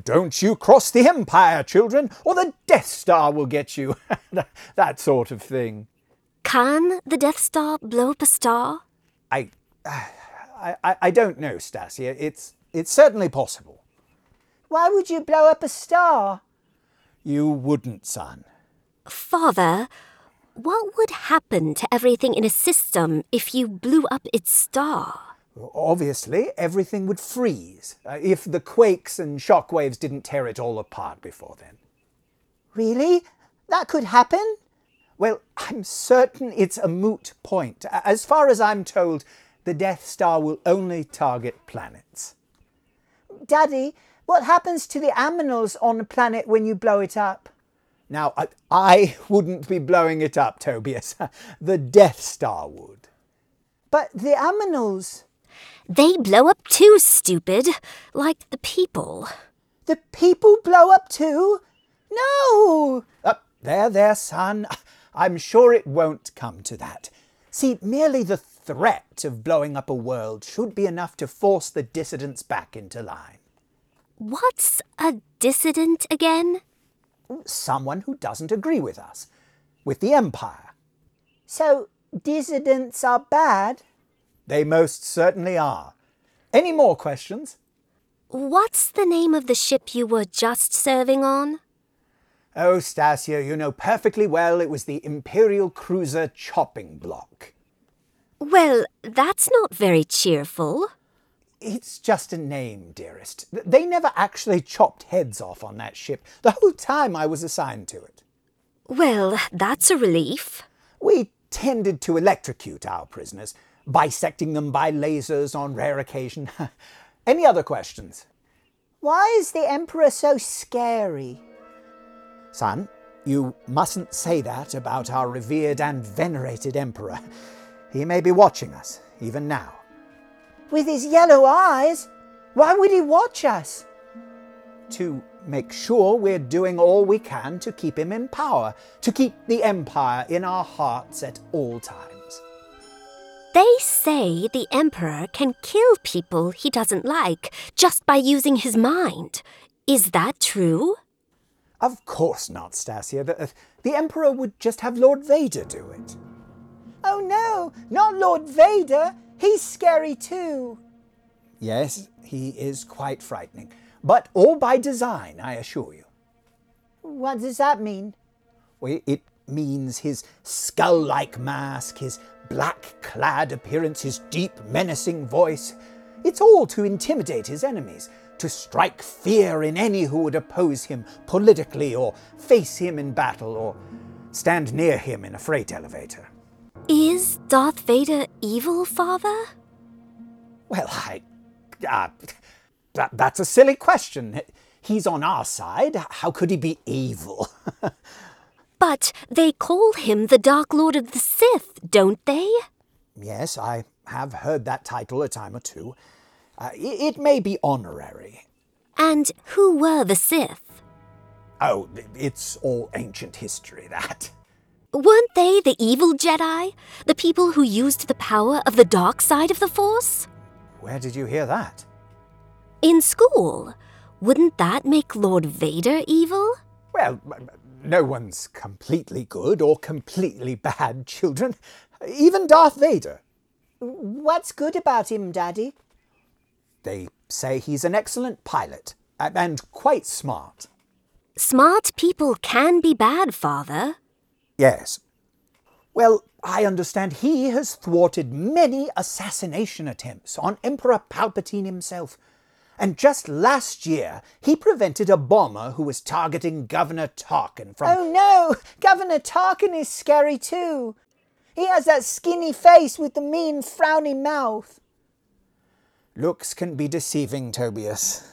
Don't you cross the Empire, children, or the Death Star will get you. *laughs* that sort of thing. Can the Death Star blow up a star? I, *sighs* I, I, I don't know, Stasia. It's, it's certainly possible. Why would you blow up a star? You wouldn't, son. Father, what would happen to everything in a system if you blew up its star? Obviously, everything would freeze uh, if the quakes and shockwaves didn't tear it all apart before then. Really? That could happen? Well, I'm certain it's a moot point. As far as I'm told, the Death Star will only target planets. Daddy, what happens to the aminals on a planet when you blow it up? Now, I, I wouldn't be blowing it up, Tobias. *laughs* the Death Star would. But the aminals. They blow up too, stupid. Like the people. The people blow up too? No! Uh, there, there, son. *laughs* I'm sure it won't come to that. See, merely the threat of blowing up a world should be enough to force the dissidents back into line. What's a dissident again? Someone who doesn't agree with us, with the Empire. So, dissidents are bad? They most certainly are. Any more questions? What's the name of the ship you were just serving on? Oh, Stasia, you know perfectly well it was the Imperial cruiser Chopping Block. Well, that's not very cheerful. It's just a name, dearest. They never actually chopped heads off on that ship the whole time I was assigned to it. Well, that's a relief. We tended to electrocute our prisoners, bisecting them by lasers on rare occasion. *laughs* Any other questions? Why is the Emperor so scary? Son, you mustn't say that about our revered and venerated Emperor. He may be watching us, even now. With his yellow eyes? Why would he watch us? To make sure we're doing all we can to keep him in power, to keep the Empire in our hearts at all times. They say the Emperor can kill people he doesn't like just by using his mind. Is that true? Of course not, Stasia. The, uh, the Emperor would just have Lord Vader do it. No, not Lord Vader. He's scary too. Yes, he is quite frightening, but all by design, I assure you. What does that mean? Well, it means his skull like mask, his black clad appearance, his deep, menacing voice. It's all to intimidate his enemies, to strike fear in any who would oppose him politically, or face him in battle, or stand near him in a freight elevator. Is Darth Vader evil, Father? Well, I. Uh, that, that's a silly question. He's on our side. How could he be evil? *laughs* But they call him the Dark Lord of the Sith, don't they? Yes, I have heard that title a time or two. Uh, i- it may be honorary. And who were the Sith? Oh, it's all ancient history, that. Weren't they the evil Jedi? The people who used the power of the dark side of the Force? Where did you hear that? In school. Wouldn't that make Lord Vader evil? Well, no one's completely good or completely bad, children. Even Darth Vader. What's good about him, Daddy? They say he's an excellent pilot and quite smart. Smart people can be bad, Father. Yes. Well, I understand he has thwarted many assassination attempts on Emperor Palpatine himself. And just last year, he prevented a bomber who was targeting Governor Tarkin from. Oh no! Governor Tarkin is scary too. He has that skinny face with the mean, frowny mouth. Looks can be deceiving, Tobias.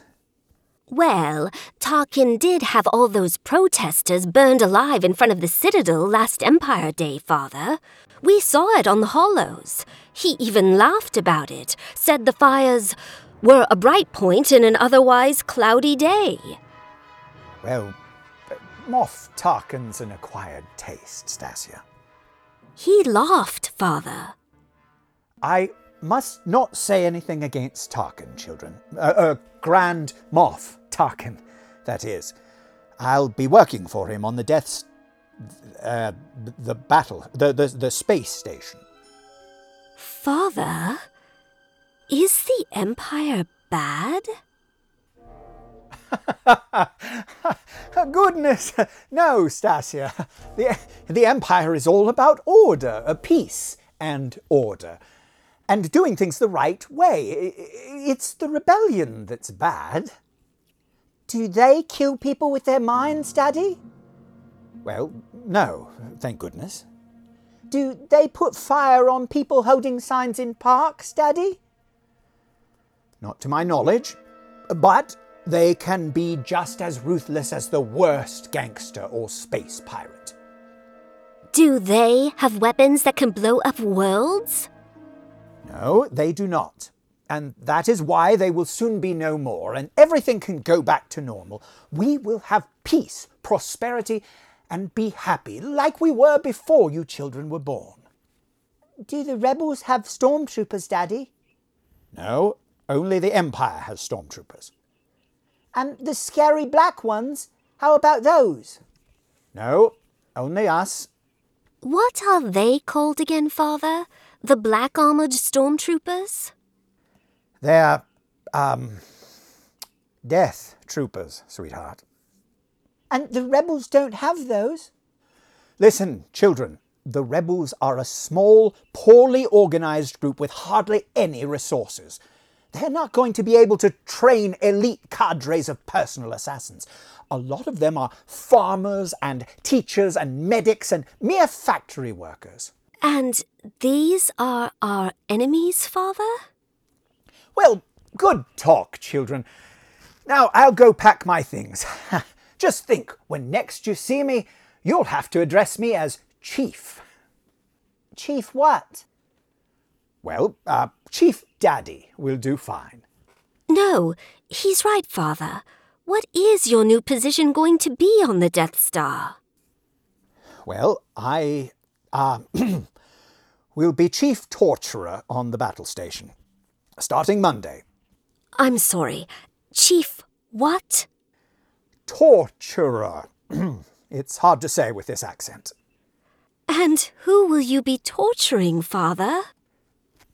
Well, Tarkin did have all those protesters burned alive in front of the Citadel last Empire Day, Father. We saw it on the holos. He even laughed about it, said the fires were a bright point in an otherwise cloudy day. Well, Moff Tarkin's an acquired taste, Stasia. He laughed, Father. I must not say anything against Tarkin, children. Uh, uh, Grand Moff Tarkin, that is. I'll be working for him on the Death's. Uh, the battle, the, the, the space station. Father? Is the Empire bad? *laughs* Goodness, no, Stasia. The, the Empire is all about order, uh, peace, and order. And doing things the right way. It's the rebellion that's bad. Do they kill people with their minds, Daddy? Well, no, thank goodness. Do they put fire on people holding signs in parks, Daddy? Not to my knowledge. But they can be just as ruthless as the worst gangster or space pirate. Do they have weapons that can blow up worlds? No, they do not. And that is why they will soon be no more, and everything can go back to normal. We will have peace, prosperity, and be happy like we were before you children were born. Do the rebels have stormtroopers, Daddy? No, only the Empire has stormtroopers. And the scary black ones? How about those? No, only us. What are they called again, Father? The black armored stormtroopers? They're, um, death troopers, sweetheart. And the rebels don't have those? Listen, children, the rebels are a small, poorly organized group with hardly any resources. They're not going to be able to train elite cadres of personal assassins. A lot of them are farmers and teachers and medics and mere factory workers. And these are our enemies, Father? Well, good talk, children. Now I'll go pack my things. *laughs* Just think, when next you see me, you'll have to address me as Chief. Chief what? Well, uh, Chief Daddy will do fine. No, he's right, Father. What is your new position going to be on the Death Star? Well, I uh, *clears throat* will be chief torturer on the battle station, starting Monday. I'm sorry. Chief, what? Torturer. *clears throat* it's hard to say with this accent. And who will you be torturing, Father?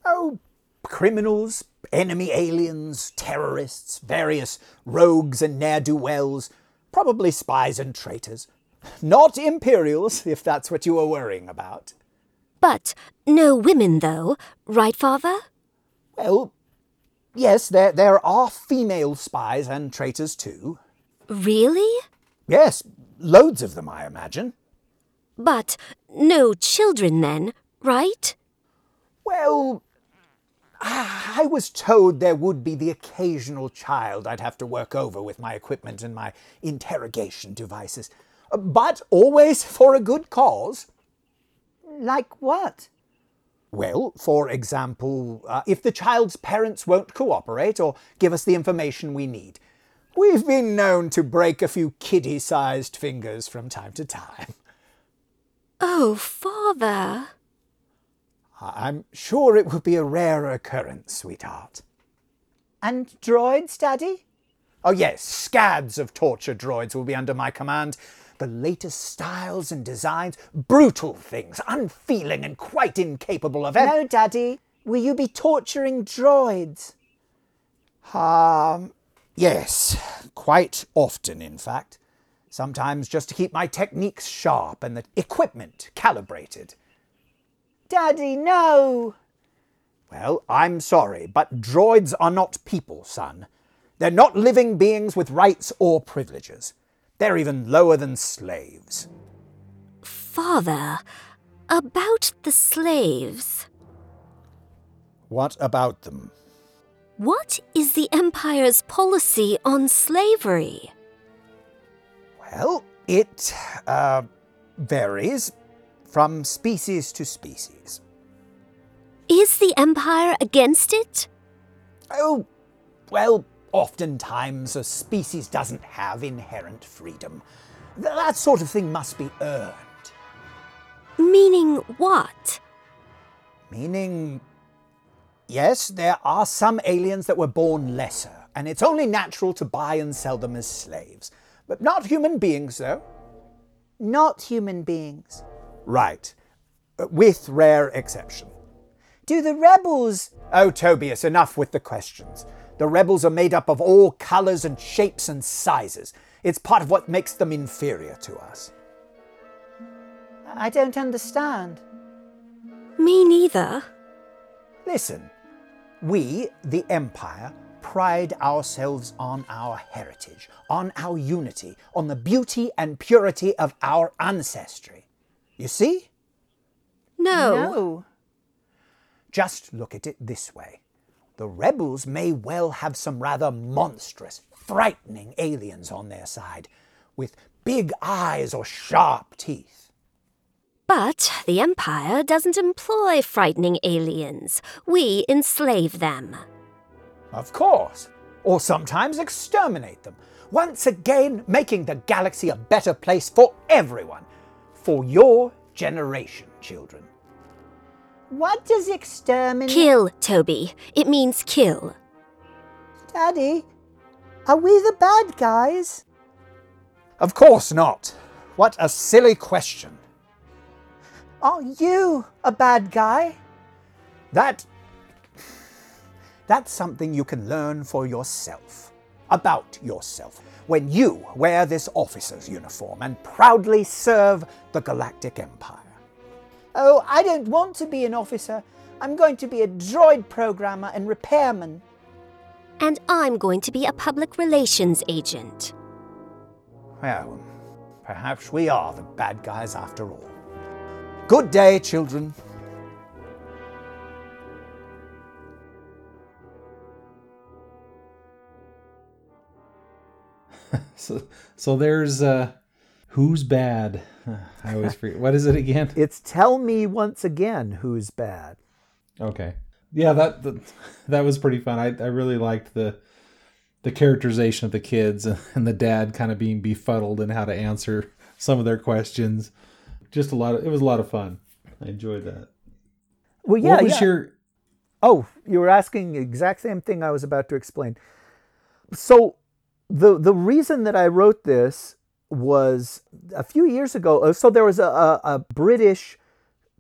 Oh, criminals, enemy aliens, terrorists, various rogues and ne'er do wells, probably spies and traitors. Not Imperials, if that's what you were worrying about. But no women, though, right, Father? Well, yes, there, there are female spies and traitors too. Really? Yes, loads of them, I imagine. But no children, then, right? Well, I I was told there would be the occasional child I'd have to work over with my equipment and my interrogation devices. but always for a good cause. Like what? Well, for example, uh, if the child's parents won't cooperate or give us the information we need. We've been known to break a few kiddie sized fingers from time to time. Oh, father. I'm sure it would be a rare occurrence, sweetheart. And droids, Daddy? Oh, yes, scads of torture droids will be under my command. The latest styles and designs, brutal things, unfeeling and quite incapable of. No, Daddy. Will you be torturing droids? Um, yes, quite often, in fact. Sometimes just to keep my techniques sharp and the equipment calibrated. Daddy, no! Well, I'm sorry, but droids are not people, son. They're not living beings with rights or privileges. They're even lower than slaves. Father, about the slaves. What about them? What is the Empire's policy on slavery? Well, it uh, varies from species to species. Is the Empire against it? Oh, well, oftentimes a species doesn't have inherent freedom. Th- That sort of thing must be earned. Meaning what? Meaning, yes, there are some aliens that were born lesser, and it's only natural to buy and sell them as slaves. But not human beings, though. Not human beings. Right. Uh, With rare exception. Do the rebels. Oh, Tobias, enough with the questions. The rebels are made up of all colors and shapes and sizes. It's part of what makes them inferior to us. I don't understand. Me neither. Listen, we, the Empire, pride ourselves on our heritage, on our unity, on the beauty and purity of our ancestry. You see? No. No. Just look at it this way. The rebels may well have some rather monstrous, frightening aliens on their side, with big eyes or sharp teeth. But the Empire doesn't employ frightening aliens. We enslave them. Of course. Or sometimes exterminate them. Once again, making the galaxy a better place for everyone. For your generation, children. What does exterminate. Kill, Toby. It means kill. Daddy, are we the bad guys? Of course not. What a silly question. Are you a bad guy? That. That's something you can learn for yourself. About yourself. When you wear this officer's uniform and proudly serve the Galactic Empire. Oh, I don't want to be an officer. I'm going to be a droid programmer and repairman. And I'm going to be a public relations agent. Well, perhaps we are the bad guys after all. Good day, children. *laughs* So, so there's uh, who's bad? *laughs* I always forget. What is it again? It's tell me once again who's bad. Okay. Yeah, that that, that was pretty fun. I, I really liked the the characterization of the kids and the dad kind of being befuddled and how to answer some of their questions. Just a lot of it was a lot of fun. I enjoyed that. Well, yeah, what was yeah. your Oh, you were asking the exact same thing I was about to explain. So, the the reason that I wrote this was a few years ago. uh, So there was a, a, a British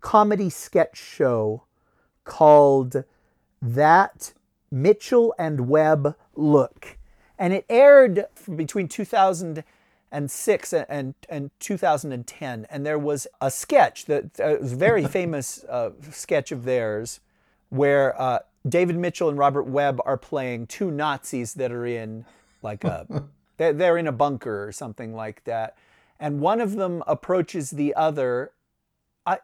comedy sketch show called That Mitchell and Webb Look, and it aired between 2006 and and 2010. And there was a sketch that uh, was a very *laughs* famous uh, sketch of theirs where uh, David Mitchell and Robert Webb are playing two Nazis that are in like a *laughs* they're, they're in a bunker or something like that, and one of them approaches the other. I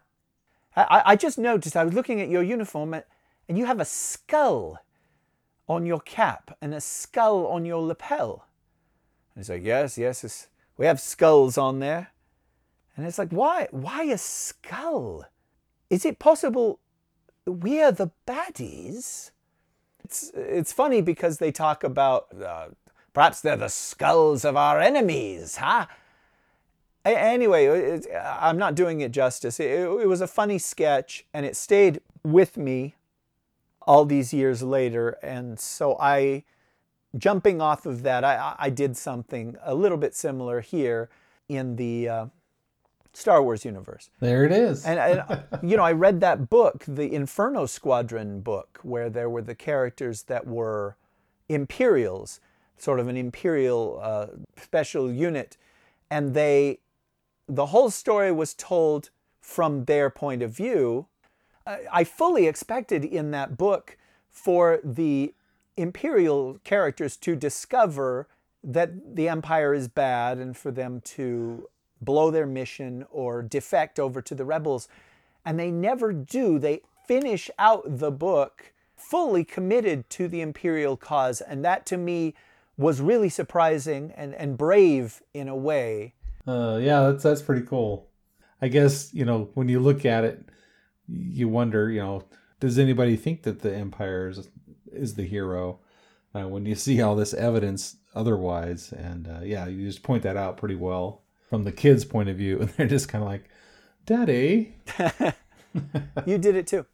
I, I just noticed I was looking at your uniform and, and you have a skull on your cap and a skull on your lapel. And he's like, yes, yes, we have skulls on there. And it's like, why? Why a skull? Is it possible we're the baddies? It's, it's funny because they talk about uh, perhaps they're the skulls of our enemies, huh? Anyway, I'm not doing it justice. It, it was a funny sketch and it stayed with me all these years later. And so I, jumping off of that, I, I did something a little bit similar here in the uh, Star Wars universe. There it is. And, and *laughs* you know, I read that book, the Inferno Squadron book, where there were the characters that were Imperials, sort of an Imperial uh, special unit, and they, the whole story was told from their point of view. I I fully expected in that book for the Imperial characters to discover that the Empire is bad and for them to blow their mission or defect over to the rebels. And they never do. They finish out the book fully committed to the Imperial cause. And that to me was really surprising and, and brave in a way. Uh, yeah, that's that's pretty cool. I guess you know when you look at it, you wonder, you know, does anybody think that the Empire is, is the hero uh, when you see all this evidence otherwise? And uh, yeah, you just point that out pretty well from the kids' point of view, *laughs* and they're just kind of like, "Daddy." *laughs* You did it too.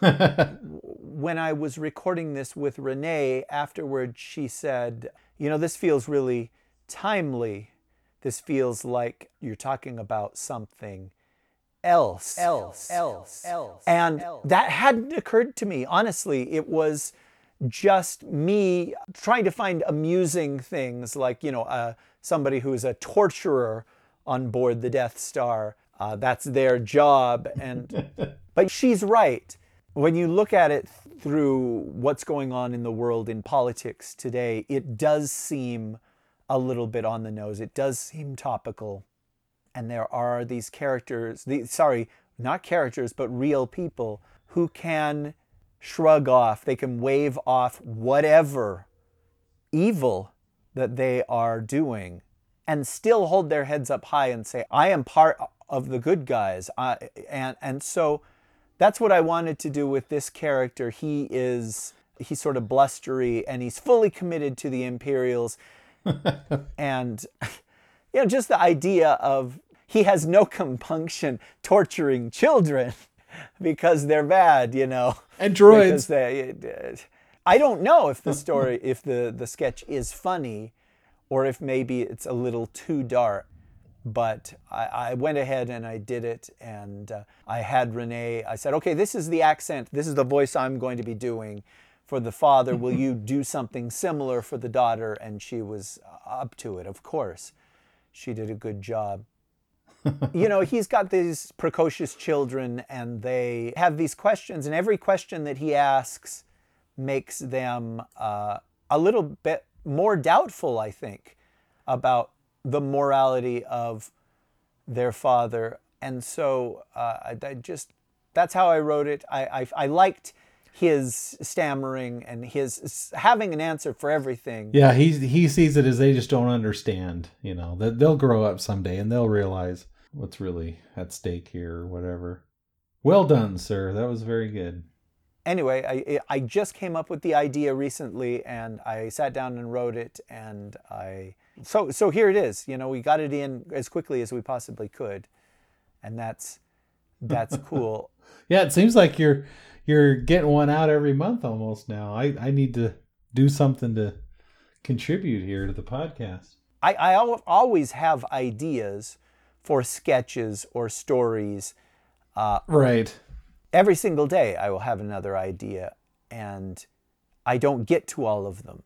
*laughs* when I was recording this with Renee, afterward she said, You know, this feels really timely. This feels like you're talking about something else. Else. Else. Else. And that hadn't occurred to me. Honestly, it was just me trying to find amusing things like, you know, uh, somebody who's a torturer on board the Death Star. Uh, that's their job. And *laughs* but she's right. When you look at it through what's going on in the world in politics today, it does seem a little bit on the nose. It does seem topical. And there are these characters, the, sorry, not characters, but real people who can shrug off, they can wave off whatever evil that they are doing and still hold their heads up high and say, I am part of the good guys. I, and, and so that's what I wanted to do with this character. He is, he's sort of blustery and he's fully committed to the Imperials. *laughs* and, you know, just the idea of he has no compunction torturing children *laughs* because they're bad, you know. And droids. They, uh, I don't know if the *laughs* story, if the, the sketch is funny or if maybe it's a little too dark. But I, I went ahead and I did it, and uh, I had Renee. I said, okay, this is the accent, this is the voice I'm going to be doing for the father. Will you do something similar for the daughter? And she was up to it, of course. She did a good job. *laughs* you know, he's got these precocious children, and they have these questions, and every question that he asks makes them uh, a little bit more doubtful, I think, about the morality of their father. And so uh, I, I just, that's how I wrote it. I, I, I liked his stammering and his having an answer for everything. Yeah, he he sees it as they just don't understand. You know that they'll grow up someday and they'll realize what's really at stake here or whatever. Well done, sir. That was very good. Anyway, I I just came up with the idea recently, and I sat down and wrote it, and I so so here it is. You know, we got it in as quickly as we possibly could, and that's that's *laughs* cool. Yeah, it seems like you're you're getting one out every month almost now. I I need to do something to contribute here to the podcast. I, I al- always have ideas for sketches or stories. Uh, Right. every single day, I will have another idea, and I don't get to all of them.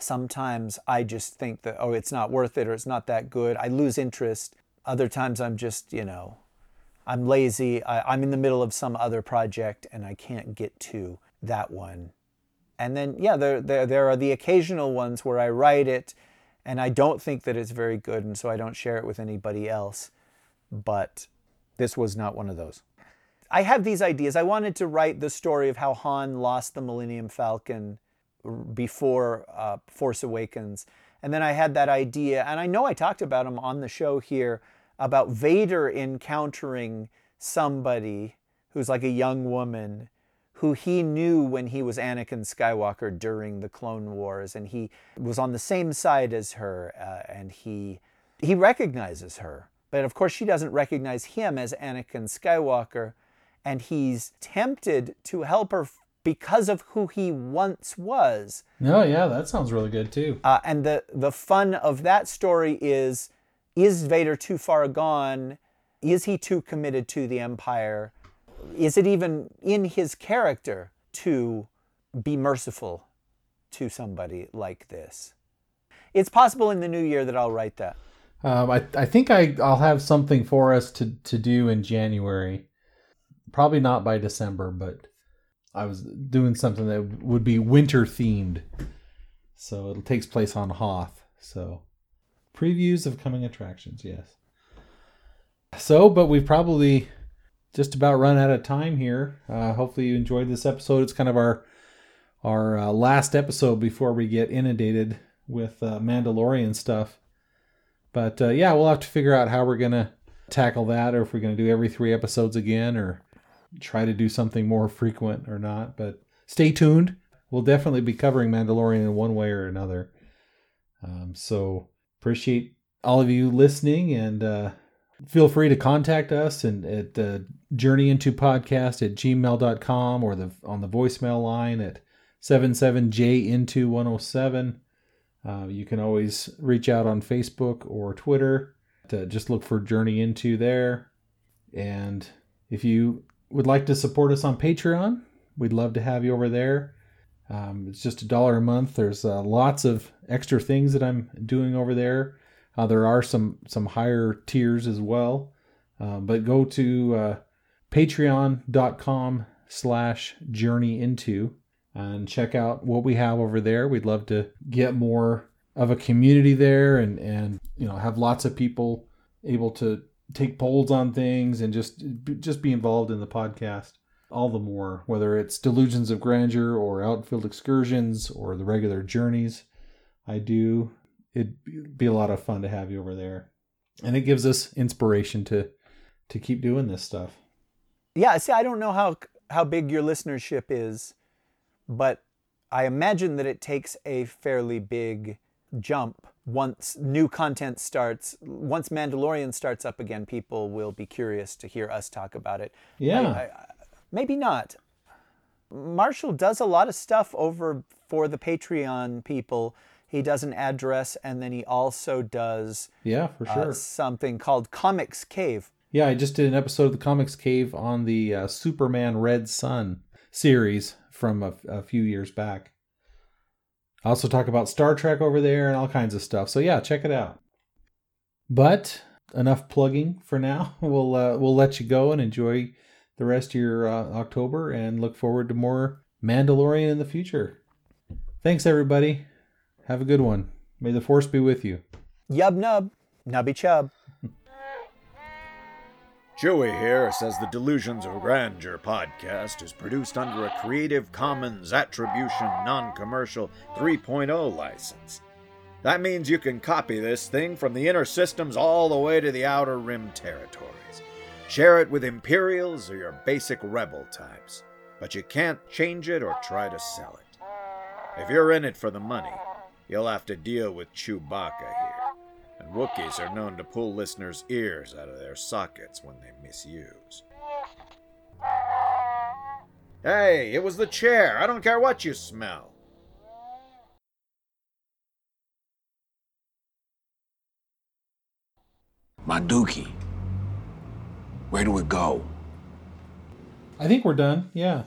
Sometimes I just think that, oh, it's not worth it or it's not that good. I lose interest. Other times I'm just, you know, I'm lazy. I, I'm in the middle of some other project and I can't get to that one. And then, yeah, there, there, there are the occasional ones where I write it and I don't think that it's very good, and so I don't share it with anybody else. But this was not one of those. I have these ideas. I wanted to write the story of how Han lost the Millennium Falcon before uh, Force Awakens, And then I had that idea, and I know I talked about him on the show here about Vader encountering somebody who's like a young woman who he knew when he was Anakin Skywalker during the Clone Wars, and he was on the same side as her, uh, and he he recognizes her, but of course she doesn't recognize him as Anakin Skywalker, and he's tempted to help her because of who he once was. No, yeah, that sounds really good too. Uh, and the the fun of that story is: is Vader too far gone? Is he too committed to the Empire? Is it even in his character to be merciful to somebody like this? It's possible in the new year that I'll write that. Um, I I think I I'll have something for us to to do in January. Probably not by December, but I was doing something that would be winter themed. So it takes place on Hoth. So previews of coming attractions, yes. So, but we've probably just about run out of time here. Uh, hopefully you enjoyed this episode. It's kind of our our uh, last episode before we get inundated with uh, Mandalorian stuff. But uh, yeah, we'll have to figure out how we're gonna tackle that, or if we're gonna do every three episodes again, or try to do something more frequent or not. But stay tuned. We'll definitely be covering Mandalorian in one way or another. Um, so appreciate all of you listening and uh, feel free to contact us and at uh, journey into podcast at gmail.com or the on the voicemail line at 77j into 107 uh, you can always reach out on facebook or twitter to just look for journey into there and if you would like to support us on patreon. We'd love to have you over there. Um, it's just a dollar a month. There's uh, lots of extra things that i'm doing over there. Uh, there are some some higher tiers as well, uh, but go to uh, patreon.com slash journey into and check out what we have over there. We'd love to get more of a community there and and you know have lots of people able to take polls on things and just just be involved in the podcast all the more whether it's delusions of grandeur or outfield excursions or the regular journeys i do. It'd be a lot of fun to have you over there. And it gives us inspiration to to keep doing this stuff. Yeah, see, I don't know how how big your listenership is, but I imagine that it takes a fairly big jump once new content starts. Once Mandalorian starts up again, people will be curious to hear us talk about it. Yeah. I- I- maybe not. Marshall does a lot of stuff over for the Patreon people. He does an address, and then he also does yeah for uh, sure something called Comics Cave. yeah i just did an episode of the comics cave on the uh, superman red son series from a, a few years back i also talk about star trek over there and all kinds of stuff. So yeah check it out. But enough plugging for now. *laughs* We'll uh, we'll let you go and enjoy the rest of your uh, october and look forward to more mandalorian in the future. Thanks everybody. Have a good one. May the force be with you. Yub nub, nubby chub. Chewy here says the Delusions of Grandeur podcast is produced under a Creative Commons Attribution Non Commercial 3.0 license. That means you can copy this thing from the inner systems all the way to the outer rim territories. Share it with Imperials or your basic rebel types, but you can't change it or try to sell it. If you're in it for the money, you'll have to deal with Chewbacca Wookiees are known to pull listeners' ears out of their sockets when they misuse. Hey, it was the chair. I don't care what you smell. My dookie. Where do we go? i think we're done yeah